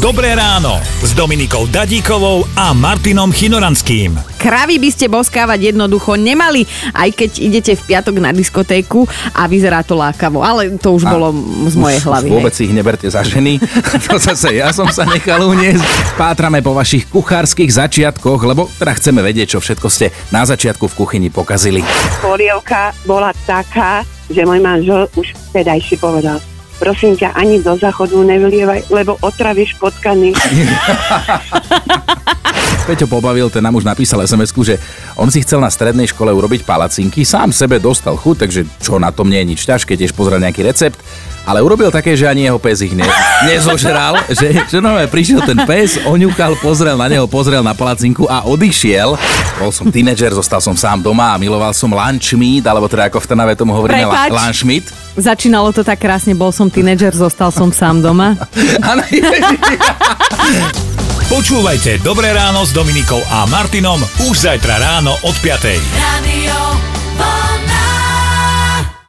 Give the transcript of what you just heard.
Dobré ráno s Dominikou Dadíkovou a Martinom Chinoranským. Kravy by ste boskávať jednoducho nemali, aj keď idete v piatok na diskotéku a vyzerá to lákavo. Ale to už A bolo z mojej už, hlavy. Už vôbec hej. ich neberte za ženy. to zase ja som sa nechal uniesť. Pátrame po vašich kuchárskych začiatkoch, lebo teda chceme vedieť, čo všetko ste na začiatku v kuchyni pokazili. polievka bola taká, že môj manžel už vtedajší povedal, prosím ťa, ani do záchodu nevylievaj, lebo otravíš potkany. Peťo pobavil, ten nám už napísal sms že on si chcel na strednej škole urobiť palacinky, sám sebe dostal chuť, takže čo na tom nie je nič ťažké, tiež pozrel nejaký recept, ale urobil také, že ani jeho pes ich ne, nezožral, že, že no, prišiel ten pes, oňukal, pozrel na neho, pozrel na palacinku a odišiel. Bol som tínedžer, zostal som sám doma a miloval som lunch meat, alebo teda ako v Trnave tomu hovoríme la- Prepáč. lunch meat. Začínalo to tak krásne, bol som tínedžer, zostal som sám doma. Áno, Počúvajte Dobré ráno s Dominikou a Martinom už zajtra ráno od 5. Radio